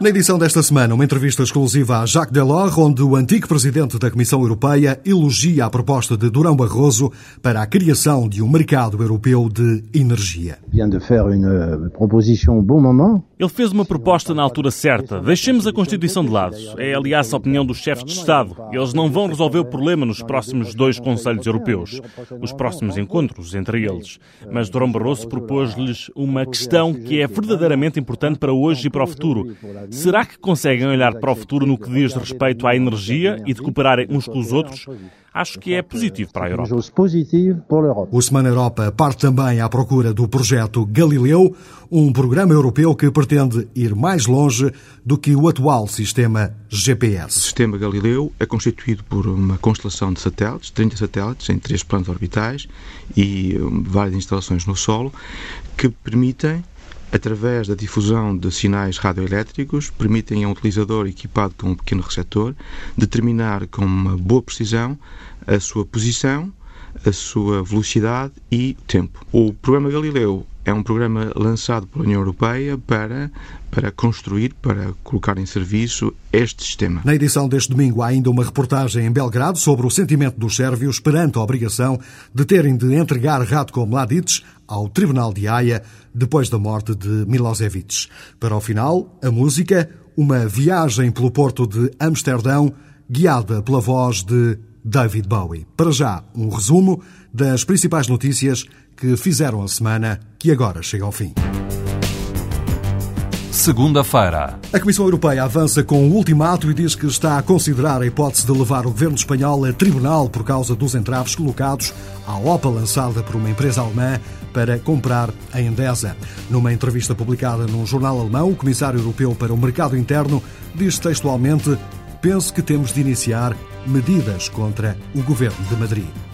Na edição desta semana, uma entrevista exclusiva a Jacques Delors, onde o antigo presidente da Comissão Europeia elogia a proposta de Durão Barroso para a criação de um mercado europeu de energia. Ele fez uma proposta na altura certa. Deixemos a Constituição de lado. É, aliás, a opinião dos chefes de Estado. Eles não vão resolver o problema nos próximos dois Conselhos Europeus, os próximos encontros entre eles. Mas Durão Barroso propôs-lhes uma questão que é verdadeiramente importante para hoje e para o futuro Será que conseguem olhar para o futuro no que diz respeito à energia e de cooperarem uns com os outros? Acho que é positivo para a Europa. O Semana Europa parte também à procura do projeto Galileu, um programa europeu que pretende ir mais longe do que o atual sistema GPS. O sistema Galileu é constituído por uma constelação de satélites, 30 satélites em três planos orbitais e várias instalações no solo, que permitem através da difusão de sinais radioelétricos, permitem a um utilizador equipado com um pequeno receptor determinar com uma boa precisão a sua posição, a sua velocidade e tempo. O programa Galileu é um programa lançado pela União Europeia para, para construir, para colocar em serviço este sistema. Na edição deste domingo há ainda uma reportagem em Belgrado sobre o sentimento dos sérvios perante a obrigação de terem de entregar Ratko Mladic ao Tribunal de Haia depois da morte de Milosevic. Para o final, a música, uma viagem pelo porto de Amsterdão, guiada pela voz de David Bowie. Para já, um resumo das principais notícias que fizeram a semana que agora chega ao fim. Segunda-feira. A Comissão Europeia avança com o ultimato e diz que está a considerar a hipótese de levar o governo espanhol a tribunal por causa dos entraves colocados à OPA lançada por uma empresa alemã para comprar a Endesa. Numa entrevista publicada num jornal alemão, o Comissário Europeu para o Mercado Interno diz textualmente: Penso que temos de iniciar medidas contra o governo de Madrid.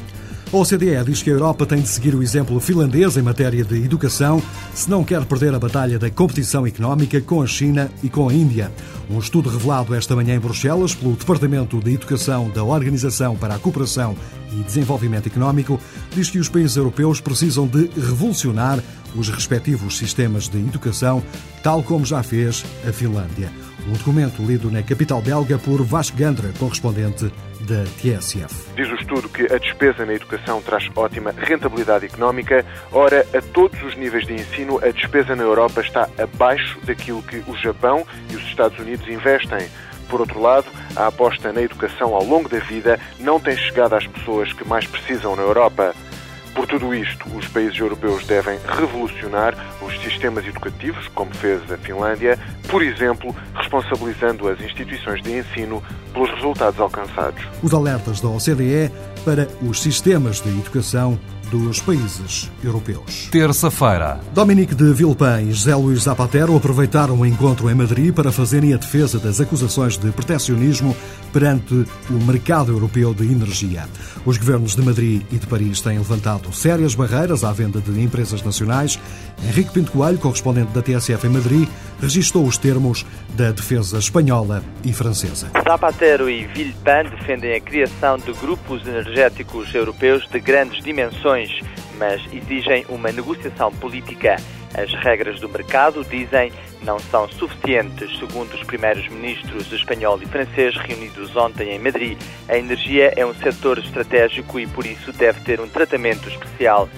A OCDE diz que a Europa tem de seguir o exemplo finlandês em matéria de educação se não quer perder a batalha da competição económica com a China e com a Índia. Um estudo revelado esta manhã em Bruxelas pelo Departamento de Educação da Organização para a Cooperação e Desenvolvimento Económico diz que os países europeus precisam de revolucionar os respectivos sistemas de educação, tal como já fez a Finlândia. Um documento lido na capital belga por Vasco Gandra, correspondente da TSF. Diz o estudo que a despesa na educação traz ótima rentabilidade económica. Ora, a todos os níveis de ensino, a despesa na Europa está abaixo daquilo que o Japão e os Estados Unidos investem. Por outro lado, a aposta na educação ao longo da vida não tem chegado às pessoas que mais precisam na Europa. Por tudo isto, os países europeus devem revolucionar os sistemas educativos, como fez a Finlândia, por exemplo, responsabilizando as instituições de ensino pelos resultados alcançados. Os alertas da OCDE para os sistemas de educação dos países europeus. Terça-feira. Dominique de Villepin e José Luís Zapatero aproveitaram o encontro em Madrid para fazerem a defesa das acusações de proteccionismo perante o mercado europeu de energia. Os governos de Madrid e de Paris têm levantado sérias barreiras à venda de empresas nacionais. Henrique Pinto Coelho, correspondente da TSF em Madrid, registou os termos da defesa espanhola e francesa. Zapatero e Villepin defendem a criação de grupos energéticos europeus de grandes dimensões, mas exigem uma negociação política. As regras do mercado, dizem, não são suficientes. Segundo os primeiros ministros espanhol e francês reunidos ontem em Madrid, a energia é um setor estratégico e, por isso, deve ter um tratamento especial.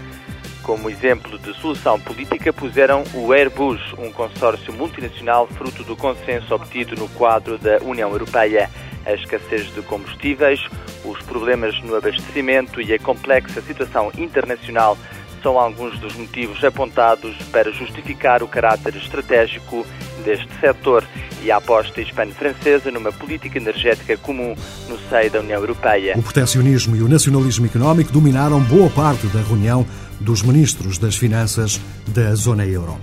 Como exemplo de solução política, puseram o Airbus, um consórcio multinacional fruto do consenso obtido no quadro da União Europeia. A escassez de combustíveis, os problemas no abastecimento e a complexa situação internacional são alguns dos motivos apontados para justificar o caráter estratégico deste setor e a aposta hispano-francesa numa política energética comum no seio da União Europeia. O proteccionismo e o nacionalismo económico dominaram boa parte da reunião dos ministros das Finanças da zona euro.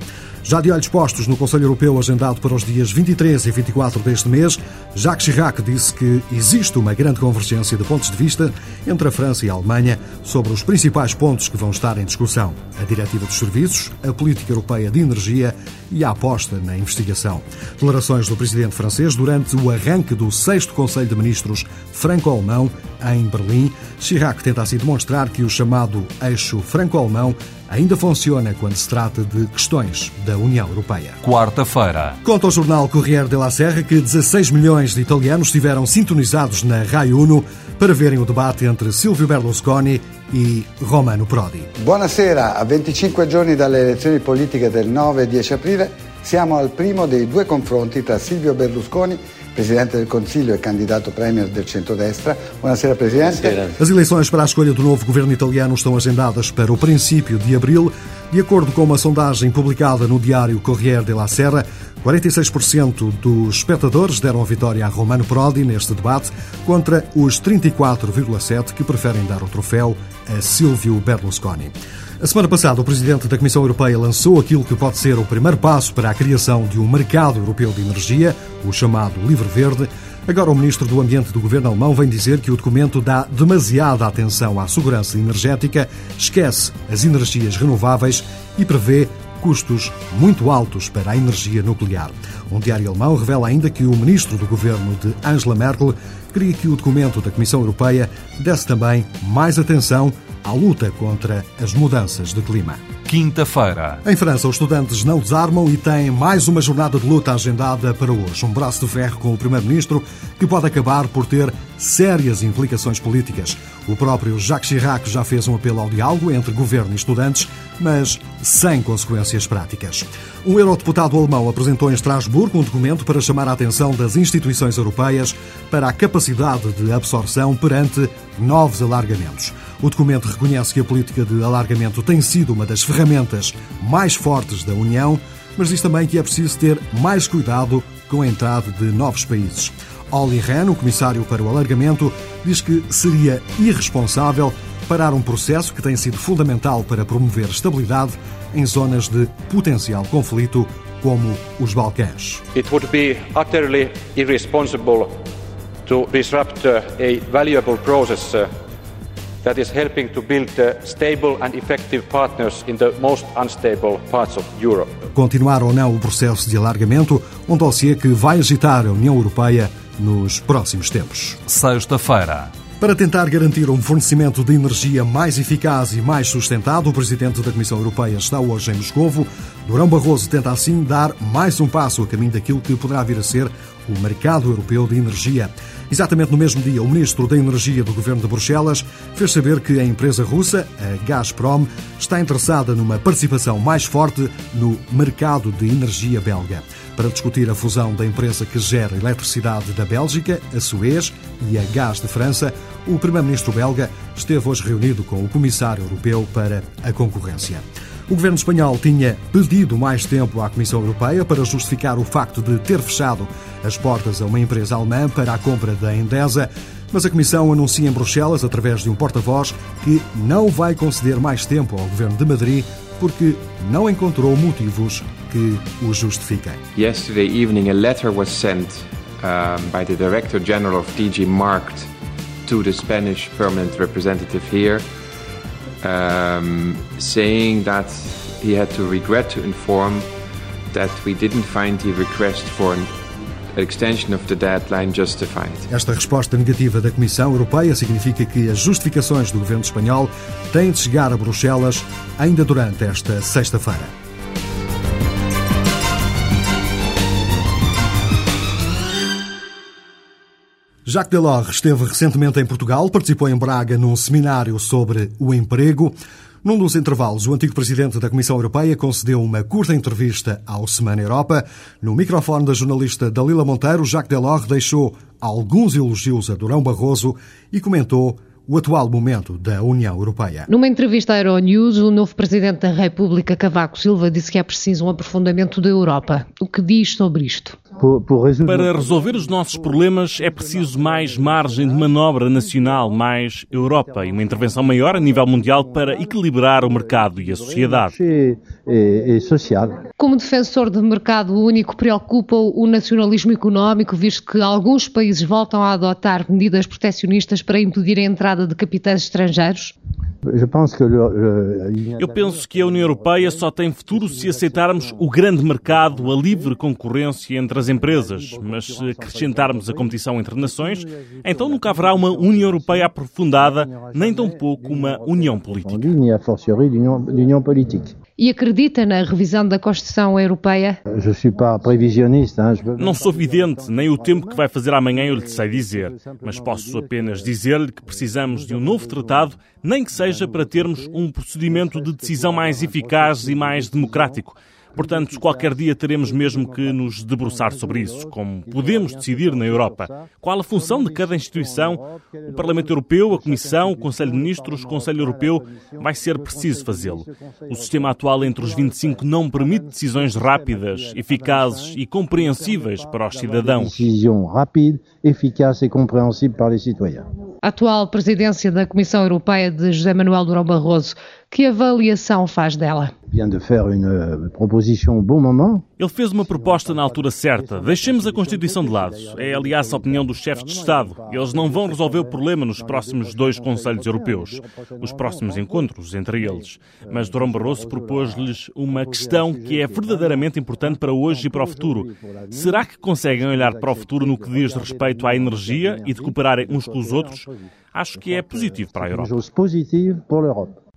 Já de olhos postos no Conselho Europeu agendado para os dias 23 e 24 deste mês, Jacques Chirac disse que existe uma grande convergência de pontos de vista entre a França e a Alemanha sobre os principais pontos que vão estar em discussão: a Diretiva dos Serviços, a Política Europeia de Energia e a aposta na investigação. Declarações do presidente francês durante o arranque do 6 Conselho de Ministros franco-alemão em Berlim. Chirac tenta assim demonstrar que o chamado eixo franco-alemão ainda funciona quando se trata de questões da União Europeia. Quarta-feira. Conta o jornal Corriere della Serra que 16 milhões de italianos estiveram sintonizados na Rai Uno para verem o debate entre Silvio Berlusconi e Romano Prodi. Buonasera, a 25 giorni dalle elezioni politiche del 9 e 10 aprile siamo al primo dei due confronti tra Silvio Berlusconi Presidente del Consiglio e candidato Premier del centrodestra. Buonasera, Presidente. Buonasera. As eleições para a escolha do novo governo italiano estão agendadas para o princípio de abril. De acordo com uma sondagem publicada no diário Corriere della Serra, 46% dos espectadores deram a vitória a Romano Prodi neste debate, contra os 34,7% que preferem dar o troféu a Silvio Berlusconi. A semana passada, o presidente da Comissão Europeia lançou aquilo que pode ser o primeiro passo para a criação de um mercado europeu de energia, o chamado Livre Verde. Agora, o ministro do Ambiente do governo alemão vem dizer que o documento dá demasiada atenção à segurança energética, esquece as energias renováveis e prevê custos muito altos para a energia nuclear. Um diário alemão revela ainda que o ministro do governo de Angela Merkel queria que o documento da Comissão Europeia desse também mais atenção à luta contra as mudanças de clima. Quinta-feira. Em França, os estudantes não desarmam e têm mais uma jornada de luta agendada para hoje. Um braço de ferro com o Primeiro-Ministro que pode acabar por ter sérias implicações políticas. O próprio Jacques Chirac já fez um apelo ao diálogo entre governo e estudantes, mas sem consequências práticas. Um eurodeputado alemão apresentou em Estrasburgo um documento para chamar a atenção das instituições europeias para a capacidade de absorção perante novos alargamentos. O documento reconhece que a política de alargamento tem sido uma das ferramentas mais fortes da União, mas diz também que é preciso ter mais cuidado com a entrada de novos países. Olli Rehn, o comissário para o alargamento, diz que seria irresponsável parar um processo que tem sido fundamental para promover estabilidade em zonas de potencial conflito como os Balcãs. It would be utterly irresponsible to disrupt a valuable process uh, that is helping to build uh, stable and effective partners in the most unstable parts of Europe. Continuar ou não o processo de alargamento, um dossiê que vai agitar a União Europeia nos próximos tempos. Sexta-feira. Para tentar garantir um fornecimento de energia mais eficaz e mais sustentado, o Presidente da Comissão Europeia está hoje em Moscovo. Durão Barroso tenta assim dar mais um passo a caminho daquilo que poderá vir a ser o mercado europeu de energia. Exatamente no mesmo dia, o ministro da Energia do governo de Bruxelas fez saber que a empresa russa, a Gazprom, está interessada numa participação mais forte no mercado de energia belga. Para discutir a fusão da empresa que gera eletricidade da Bélgica, a Suez, e a Gás de França, o primeiro-ministro belga esteve hoje reunido com o comissário europeu para a concorrência. O governo espanhol tinha pedido mais tempo à Comissão Europeia para justificar o facto de ter fechado as portas a uma empresa alemã para a compra da Endesa, mas a Comissão anuncia em Bruxelas, através de um porta-voz, que não vai conceder mais tempo ao governo de Madrid porque não encontrou motivos que o justifiquem. Yesterday evening a letter was sent by the Director General of DG Markt to the Spanish permanent representative here um, saying that he had to regret to inform that we didn't find the request for an extension of the deadline justified. Esta resposta negativa da Comissão Europeia significa que as justificações do governo espanhol têm de chegar a Bruxelas ainda durante esta sexta-feira. Jacques Delors esteve recentemente em Portugal, participou em Braga num seminário sobre o emprego. Num dos intervalos, o antigo presidente da Comissão Europeia concedeu uma curta entrevista ao Semana Europa. No microfone da jornalista Dalila Monteiro, Jacques Delors deixou alguns elogios a Durão Barroso e comentou o atual momento da União Europeia. Numa entrevista à Euronews, o novo presidente da República, Cavaco Silva, disse que é preciso um aprofundamento da Europa. O que diz sobre isto? Para resolver os nossos problemas é preciso mais margem de manobra nacional, mais Europa e uma intervenção maior a nível mundial para equilibrar o mercado e a sociedade. Como defensor de mercado único, preocupa o nacionalismo económico, visto que alguns países voltam a adotar medidas proteccionistas para impedir a entrada de capitais estrangeiros? Eu penso que a União Europeia só tem futuro se aceitarmos o grande mercado, a livre concorrência entre as empresas. Mas se acrescentarmos a competição entre nações, então nunca haverá uma União Europeia aprofundada, nem tampouco uma União Política. E acredita na revisão da Constituição Europeia? Não sou vidente, nem o tempo que vai fazer amanhã eu lhe sei dizer, mas posso apenas dizer-lhe que precisamos de um novo tratado, nem que seja para termos um procedimento de decisão mais eficaz e mais democrático. Portanto, qualquer dia teremos mesmo que nos debruçar sobre isso, como podemos decidir na Europa. Qual a função de cada instituição? O Parlamento Europeu, a Comissão, o Conselho de Ministros, o Conselho Europeu, vai ser preciso fazê-lo. O sistema atual entre os 25 não permite decisões rápidas, eficazes e compreensíveis para os cidadãos. Decisão rápida, eficaz e compreensível para os cidadãos. A atual presidência da Comissão Europeia de José Manuel Durão Barroso, que avaliação faz dela? Ele fez uma proposta na altura certa. Deixemos a Constituição de lado. É, aliás, a opinião dos chefes de Estado. Eles não vão resolver o problema nos próximos dois Conselhos Europeus, os próximos encontros entre eles. Mas Durão Barroso propôs-lhes uma questão que é verdadeiramente importante para hoje e para o futuro. Será que conseguem olhar para o futuro no que diz respeito à energia e de cooperarem uns com os outros? Acho que é positivo para a Europa.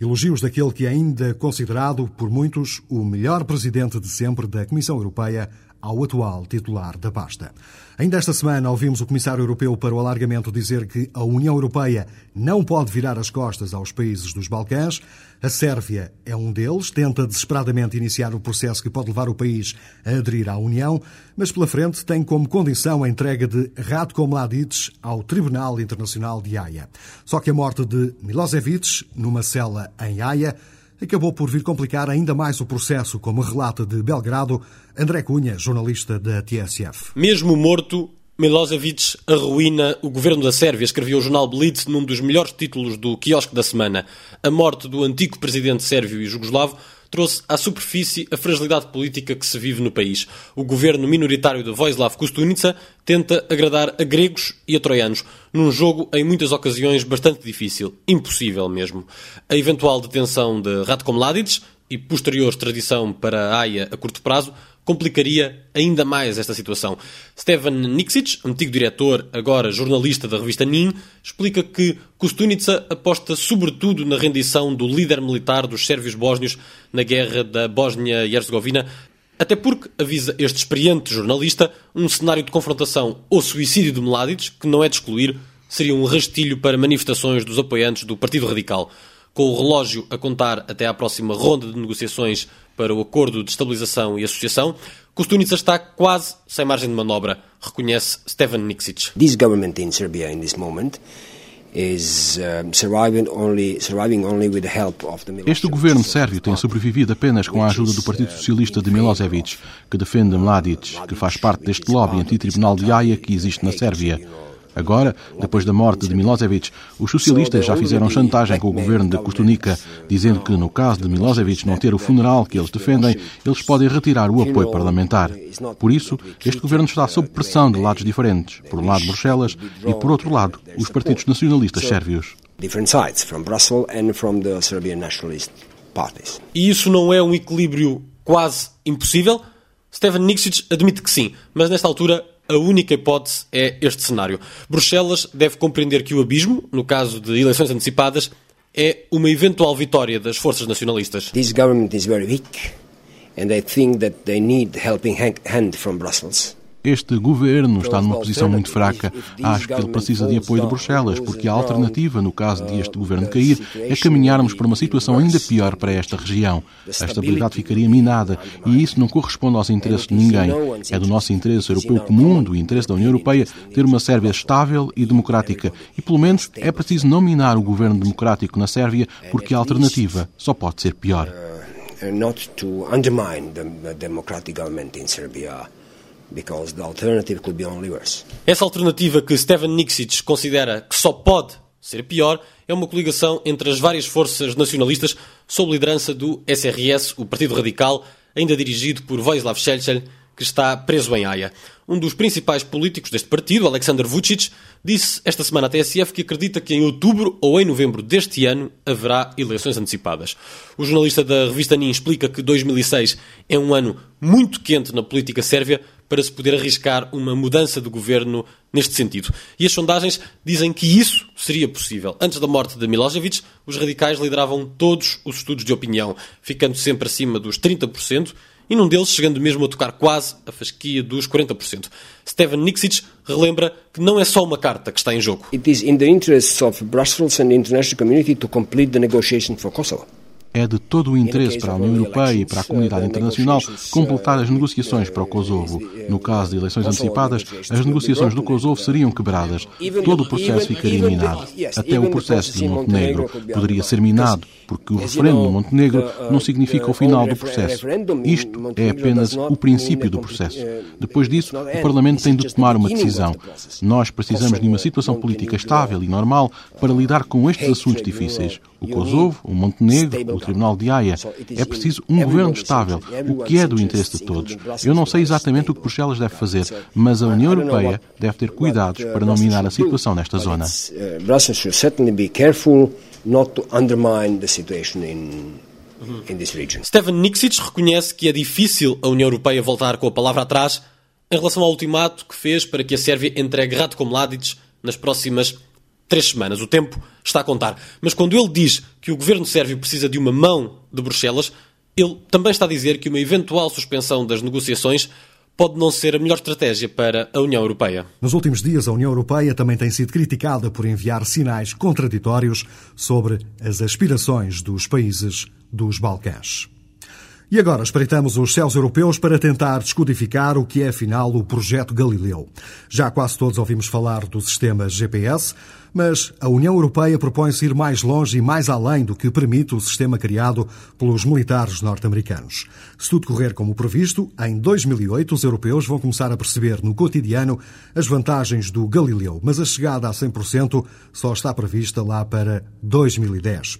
Elogios daquele que é ainda considerado por muitos o melhor presidente de sempre da Comissão Europeia ao atual titular da pasta. Ainda esta semana ouvimos o Comissário Europeu para o Alargamento dizer que a União Europeia não pode virar as costas aos países dos Balcãs. A Sérvia é um deles, tenta desesperadamente iniciar o processo que pode levar o país a aderir à União, mas pela frente tem como condição a entrega de Ratko Mladic ao Tribunal Internacional de Haia. Só que a morte de Milosevic, numa cela em Haia, acabou por vir complicar ainda mais o processo, como relata de Belgrado André Cunha, jornalista da TSF. Mesmo morto, Milosevic arruína o governo da Sérvia, escreveu o jornal Blitz num dos melhores títulos do quiosque da semana. A morte do antigo presidente sérvio e jugoslavo trouxe à superfície a fragilidade política que se vive no país. O governo minoritário de Vojislav Kostunica tenta agradar a gregos e a troianos, num jogo em muitas ocasiões bastante difícil, impossível mesmo. A eventual detenção de Ratko Mladic e posterior extradição para a Haia a curto prazo complicaria ainda mais esta situação. Stevan Niksic, antigo diretor, agora jornalista da revista NIN, explica que Kostunica aposta sobretudo na rendição do líder militar dos sérvios bósnios na guerra da Bósnia e Herzegovina, até porque, avisa este experiente jornalista, um cenário de confrontação ou suicídio de Mladic, que não é de excluir, seria um rastilho para manifestações dos apoiantes do Partido Radical com o relógio a contar até à próxima ronda de negociações para o acordo de estabilização e associação, Kostunica está quase sem margem de manobra, reconhece Stevan Niksic. This government in Serbia in this moment este governo sérvio tem sobrevivido apenas com a ajuda do Partido Socialista de Milosevic, que defende Mladic, que faz parte deste lobby antitribunal de Haia que existe na Sérvia. Agora, depois da morte de Milosevic, os socialistas já fizeram chantagem com o governo de Kostunica, dizendo que, no caso de Milosevic não ter o funeral que eles defendem, eles podem retirar o apoio parlamentar. Por isso, este governo está sob pressão de lados diferentes. Por um lado, Bruxelas e, por outro lado, os partidos nacionalistas sérvios. E isso não é um equilíbrio quase impossível? Steven Niksic admite que sim, mas nesta altura a única hipótese é este cenário. Bruxelas deve compreender que o abismo, no caso de eleições antecipadas, é uma eventual vitória das forças nacionalistas. This government is very weak and I think that they need helping hand from Brussels. Este governo está numa posição muito fraca. Acho que ele precisa de apoio de Bruxelas, porque a alternativa, no caso de este governo cair, é caminharmos para uma situação ainda pior para esta região. A estabilidade ficaria minada e isso não corresponde aos interesses de ninguém. É do nosso interesse europeu comum, do interesse da União Europeia, ter uma Sérvia estável e democrática. E pelo menos é preciso não minar o governo democrático na Sérvia, porque a alternativa só pode ser pior. Uh, not to undermine the democratic government in Serbia because the alternative could be only worse. Essa alternativa que Steven Niksic considera que só pode ser pior é uma coligação entre as várias forças nacionalistas sob liderança do SRS, o Partido Radical, ainda dirigido por Vojislav Šešelj, que está preso em Haia. Um dos principais políticos deste partido, Alexander Vucic, disse esta semana à TSF que acredita que em outubro ou em novembro deste ano haverá eleições antecipadas. O jornalista da revista NIN explica que 2006 é um ano muito quente na política sérvia para se poder arriscar uma mudança de governo neste sentido. E as sondagens dizem que isso seria possível. Antes da morte de Milosevic, os radicais lideravam todos os estudos de opinião, ficando sempre acima dos 30%, e num deles chegando mesmo a tocar quase a fasquia dos 40%. Steven Niksic relembra que não é só uma carta que está em jogo. It is in the interests of Brussels and the international community to complete the negotiation for Kosovo. É de todo o interesse para a União Europeia e para a comunidade internacional completar as negociações para o Kosovo. No caso de eleições antecipadas, as negociações do Kosovo seriam quebradas. Todo o processo ficaria minado. Até o processo de Montenegro poderia ser minado, porque o referendo no Montenegro não significa o final do processo. Isto é apenas o princípio do processo. Depois disso, o Parlamento tem de tomar uma decisão. Nós precisamos de uma situação política estável e normal para lidar com estes assuntos difíceis. O Kosovo, o Montenegro, o Tribunal de Haia. É preciso um governo estável, o que é do interesse de todos. Eu não sei exatamente o que Bruxelas deve fazer, mas a União Europeia deve ter cuidados para não minar a situação nesta zona. Brussels should certainly be careful not to undermine the situation in Steven Niksic reconhece que é difícil a União Europeia voltar com a palavra atrás em relação ao ultimato que fez para que a Sérvia entregue Ratko Mladic nas próximas três semanas. O tempo está a contar. Mas quando ele diz que o governo sérvio precisa de uma mão de Bruxelas, ele também está a dizer que uma eventual suspensão das negociações pode não ser a melhor estratégia para a União Europeia. Nos últimos dias, a União Europeia também tem sido criticada por enviar sinais contraditórios sobre as aspirações dos países dos Balcãs. E agora espreitamos os céus europeus para tentar descodificar o que é afinal o projeto Galileu. Já quase todos ouvimos falar do sistema GPS, mas a União Europeia propõe-se ir mais longe e mais além do que permite o sistema criado pelos militares norte-americanos. Se tudo correr como previsto, em 2008 os europeus vão começar a perceber no cotidiano as vantagens do Galileu, mas a chegada a 100% só está prevista lá para 2010.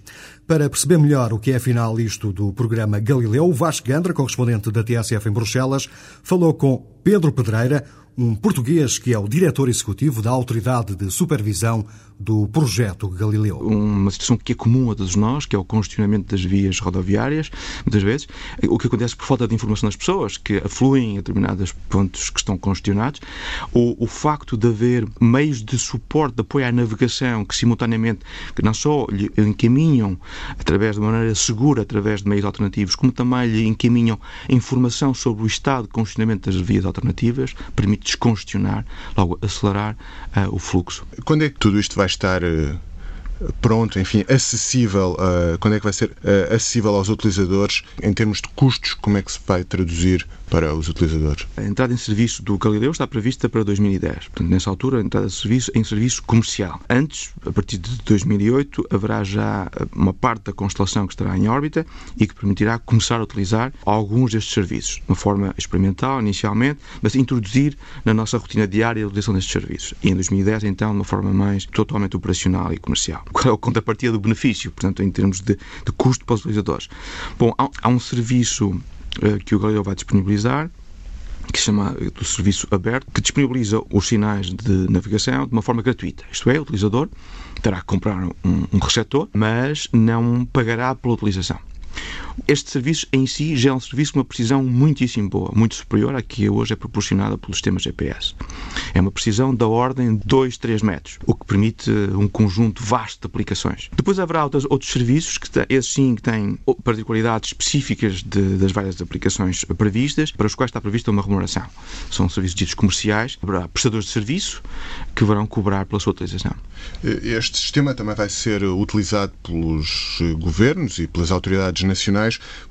Para perceber melhor o que é afinal isto do programa Galileu, Vasco Gandra, correspondente da TSF em Bruxelas, falou com Pedro Pedreira, um português que é o diretor executivo da Autoridade de Supervisão do projeto Galileu. Uma situação que é comum a todos nós, que é o congestionamento das vias rodoviárias, muitas vezes, o que acontece por falta de informação das pessoas, que afluem a determinados pontos que estão congestionados, ou o facto de haver meios de suporte, de apoio à navegação, que simultaneamente, que não só lhe encaminham através de maneira segura, através de meios alternativos, como também lhe encaminham informação sobre o estado de congestionamento das vias alternativas, permite descongestionar, logo acelerar uh, o fluxo. Quando é que tudo isto vai estar uh, pronto, enfim, acessível, uh, quando é que vai ser acessível aos utilizadores em termos de custos, como é que se vai traduzir para os utilizadores? A entrada em serviço do Galileu está prevista para 2010. Portanto, nessa altura, a entrada em serviço em serviço comercial. Antes, a partir de 2008, haverá já uma parte da constelação que estará em órbita e que permitirá começar a utilizar alguns destes serviços, de uma forma experimental, inicialmente, mas introduzir na nossa rotina diária a utilização destes serviços. E em 2010, então, de uma forma mais totalmente operacional e comercial. Qual é a contrapartida do benefício, portanto, em termos de, de custo para os utilizadores? Bom, há, há um serviço que o Galileu vai disponibilizar, que se chama do serviço aberto, que disponibiliza os sinais de navegação de uma forma gratuita. Isto é, o utilizador terá que comprar um, um receptor, mas não pagará pela utilização. Este serviço em si já é um serviço com uma precisão muitíssimo boa, muito superior à que hoje é proporcionada pelo sistema GPS. É uma precisão da ordem de 2, 3 metros, o que permite um conjunto vasto de aplicações. Depois haverá outros, outros serviços, que esses sim que têm particularidades específicas de, das várias aplicações previstas, para os quais está prevista uma remuneração. São serviços ditos comerciais, haverá prestadores de serviço que verão cobrar pela sua utilização. Este sistema também vai ser utilizado pelos governos e pelas autoridades nacionais,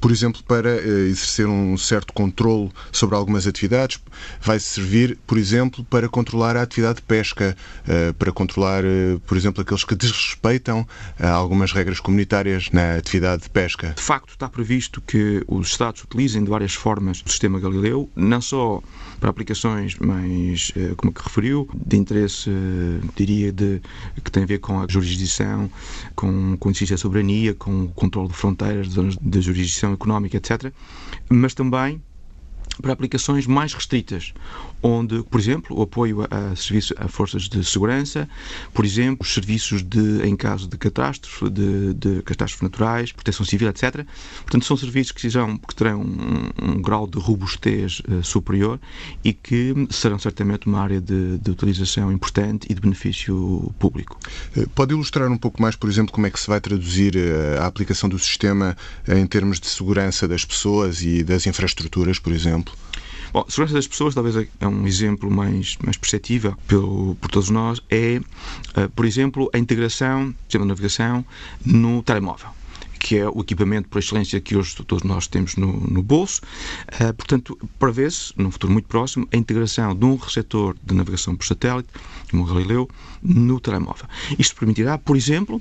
por exemplo, para eh, exercer um certo controle sobre algumas atividades. Vai servir, por exemplo, para controlar a atividade de pesca, eh, para controlar, eh, por exemplo, aqueles que desrespeitam algumas regras comunitárias na atividade de pesca. De facto, está previsto que os Estados utilizem de várias formas o sistema Galileu, não só para aplicações mais, como que referiu, de interesse, diria, de, que tem a ver com a jurisdição, com, com da soberania, com o controle de fronteiras, de zonas de jurisdição económica, etc. Mas também para aplicações mais restritas, onde, por exemplo, o apoio a, serviço, a forças de segurança, por exemplo, os serviços de, em caso de catástrofe, de, de catástrofes naturais, proteção civil, etc. Portanto, são serviços que, sejam, que terão um, um grau de robustez uh, superior e que serão certamente uma área de, de utilização importante e de benefício público. Eh, pode ilustrar um pouco mais, por exemplo, como é que se vai traduzir eh, a aplicação do sistema em termos de segurança das pessoas e das infraestruturas, por exemplo? Bom, segurança das pessoas talvez é, é um exemplo mais, mais perceptível pelo, por todos nós. É, uh, por exemplo, a integração do sistema de navegação no telemóvel que é o equipamento por excelência que hoje todos nós temos no, no bolso. Uh, portanto, prevê-se, num futuro muito próximo, a integração de um receptor de navegação por satélite, como o Galileu, no telemóvel. Isto permitirá, por exemplo,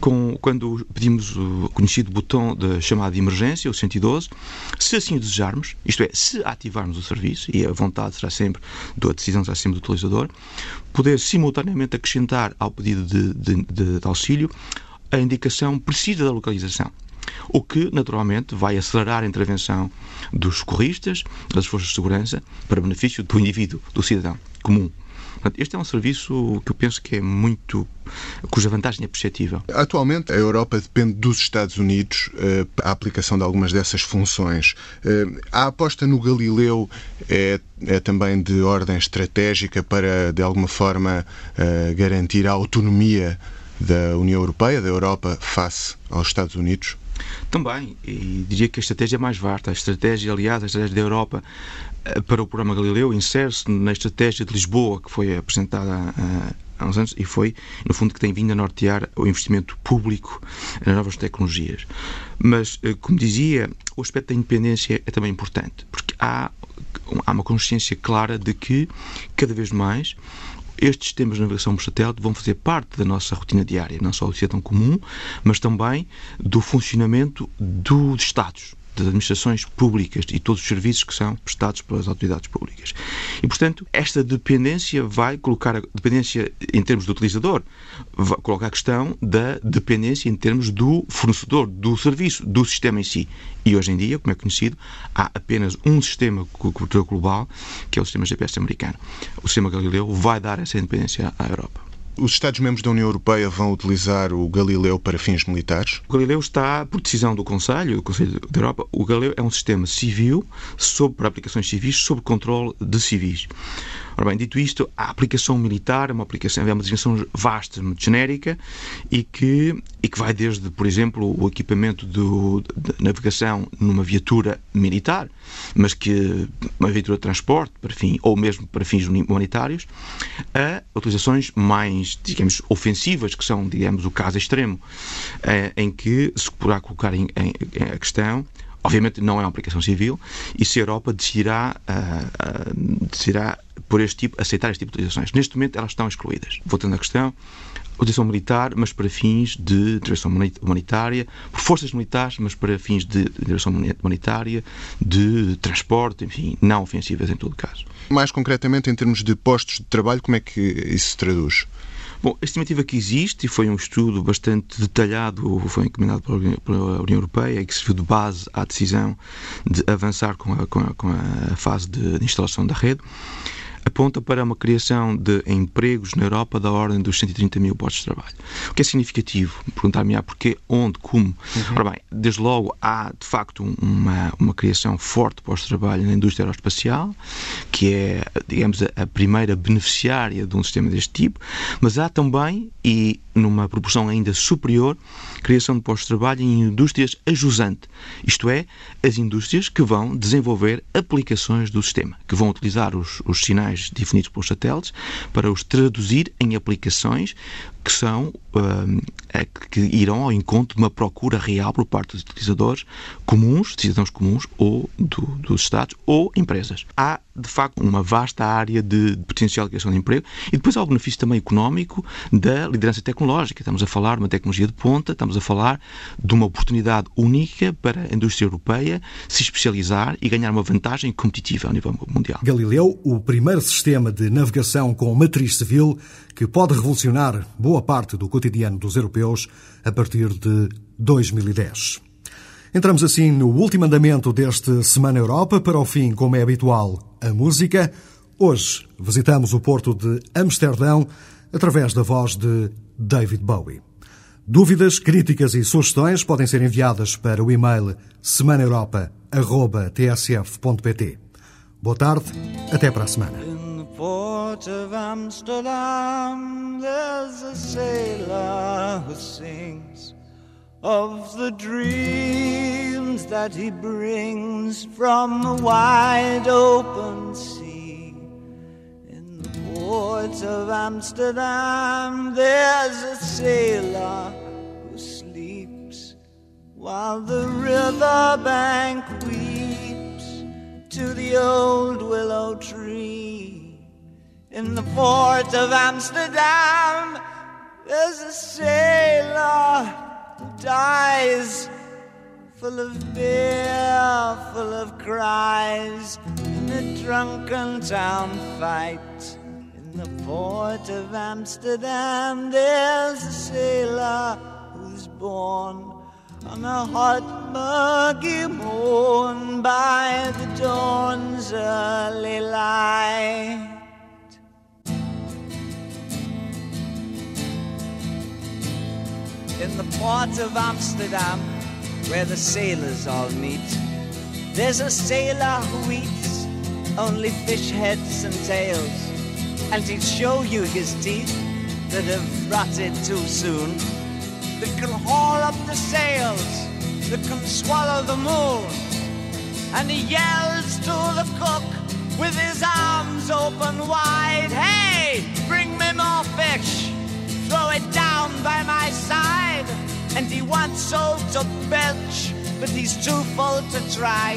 com, quando pedimos o conhecido botão de chamada de emergência, o 112, se assim o desejarmos, isto é, se ativarmos o serviço, e a vontade será sempre, a decisão será sempre do utilizador, poder simultaneamente acrescentar ao pedido de, de, de, de auxílio a indicação precisa da localização o que naturalmente vai acelerar a intervenção dos socorristas, das forças de segurança, para benefício do indivíduo, do cidadão comum. Este é um serviço que eu penso que é muito. cuja vantagem é perceptível. Atualmente, a Europa depende dos Estados Unidos uh, a aplicação de algumas dessas funções. Uh, a aposta no Galileu é, é, também de ordem estratégica para, de alguma forma, uh, garantir a autonomia da União Europeia, da Europa, face aos Estados Unidos? Também, e diria que a estratégia é mais vasta. A estratégia, aliás, a estratégia da Europa eh, para o programa Galileu insere-se na estratégia de Lisboa, que foi apresentada eh, há uns anos e foi, no fundo, que tem vindo a nortear o investimento público nas novas tecnologias. Mas, eh, como dizia, o aspecto da independência é também importante, porque há, há uma consciência clara de que, cada vez mais, estes sistemas de navegação por satélite vão fazer parte da nossa rotina diária, não só do cidadão comum, mas também do funcionamento dos Estados das administrações públicas e todos os serviços que são prestados pelas autoridades públicas. E, portanto, esta dependência vai colocar a dependência em termos do utilizador, vai colocar a questão da dependência em termos do fornecedor, do serviço, do sistema em si. E hoje em dia, como é conhecido, há apenas um sistema cobertura global, que é o sistema GPS americano. O sistema Galileu vai dar essa independência à Europa. Os Estados-membros da União Europeia vão utilizar o Galileu para fins militares? O Galileu está, por decisão do Conselho, do Conselho da Europa, o Galileu é um sistema civil sob, para aplicações civis sob controle de civis. Ora bem, dito isto, a aplicação militar é uma aplicação, é uma designação vasta, muito genérica e que, e que vai desde, por exemplo, o equipamento do, de navegação numa viatura militar, mas que uma viatura de transporte, para fim, ou mesmo para fins humanitários, a utilizações mais, digamos, ofensivas, que são, digamos, o caso extremo, eh, em que se poderá colocar em, em, em a questão Obviamente não é uma aplicação civil e se a Europa decidirá, uh, uh, decidirá por este tipo, aceitar este tipo de utilizações. Neste momento elas estão excluídas. Voltando à questão, utilização militar, mas para fins de direção humanitária, por forças militares, mas para fins de direção humanitária, de transporte, enfim, não ofensivas em todo caso. Mais concretamente, em termos de postos de trabalho, como é que isso se traduz? Bom, a estimativa que existe, e foi um estudo bastante detalhado, foi encomendado pela União Europeia e que serviu de base à decisão de avançar com a, com a, com a fase de instalação da rede, aponta para uma criação de empregos na Europa da ordem dos 130 mil postos de trabalho. O que é significativo? Perguntar-me á porquê, onde, como. Uhum. Ora bem, desde logo há de facto uma, uma criação forte de postos de trabalho na indústria aeroespacial, que é, digamos, a, a primeira beneficiária de um sistema deste tipo, mas há também, e numa proporção ainda superior, criação de postos de trabalho em indústrias ajusante, isto é, as indústrias que vão desenvolver aplicações do sistema, que vão utilizar os, os sinais definidos pelos satélites para os traduzir em aplicações que são uh, que irão ao encontro de uma procura real por parte dos utilizadores comuns, cidadãos comuns ou do, dos Estados ou empresas. Há, de facto, uma vasta área de potencial de criação de emprego e depois há o benefício também económico da liderança tecnológica. Estamos a falar de uma tecnologia de ponta, estamos a falar de uma oportunidade única para a indústria europeia se especializar e ganhar uma vantagem competitiva ao nível mundial. Galileu, o primeiro sistema de navegação com matriz civil que pode revolucionar boa parte do cotidiano dos europeus a partir de 2010. Entramos assim no último andamento deste Semana Europa, para o fim, como é habitual, a música. Hoje visitamos o porto de Amsterdão através da voz de David Bowie. Dúvidas, críticas e sugestões podem ser enviadas para o e-mail semanaeuropa.tsf.pt. Boa tarde, até para a semana. Port of Amsterdam, there's a sailor who sings of the dreams that he brings from the wide open sea. In the port of Amsterdam, there's a sailor who sleeps while the river bank weeps to the old willow tree. In the port of Amsterdam, there's a sailor who dies full of beer, full of cries in a drunken town fight. In the port of Amsterdam, there's a sailor who's born on a hot, muggy moon by the dawn's early light. In the port of Amsterdam, where the sailors all meet. There's a sailor who eats only fish heads and tails, and he'll show you his teeth that have rotted too soon. That can haul up the sails, that can swallow the moon. And he yells to the cook with his arms open wide, Hey, bring me more fish! Throw it down by my side. And he wants so to belch, but he's too full to try.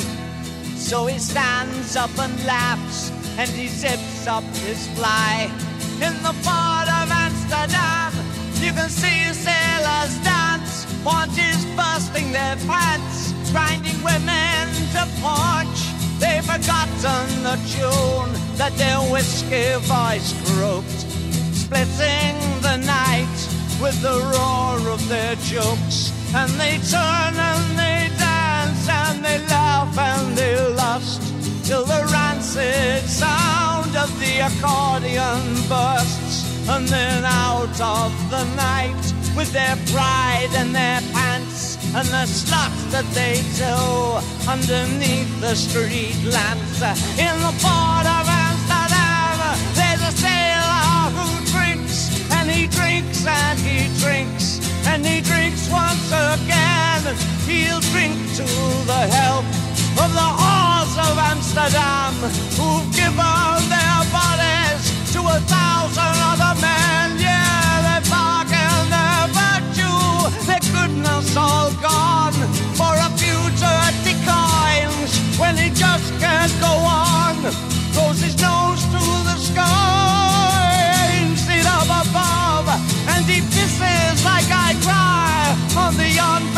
So he stands up and laughs, and he zips up his fly. In the port of Amsterdam, you can see sailors dance, paunches bursting their pants, grinding women to punch. They've forgotten the tune that their whiskey voice croaked splitting the night with the roar of their jokes. And they turn and they dance and they laugh and they lust till the rancid sound of the accordion bursts. And then out of the night with their pride and their pants and the sluts that they do underneath the street lamps in the port of Amsterdam who've given their bodies to a thousand other men. Yeah, they bargain their virtue, their goodness all gone for a future at declines when he just can't go on. Throws his nose to the sky instead of above, and he pisses like I cry on the unfair.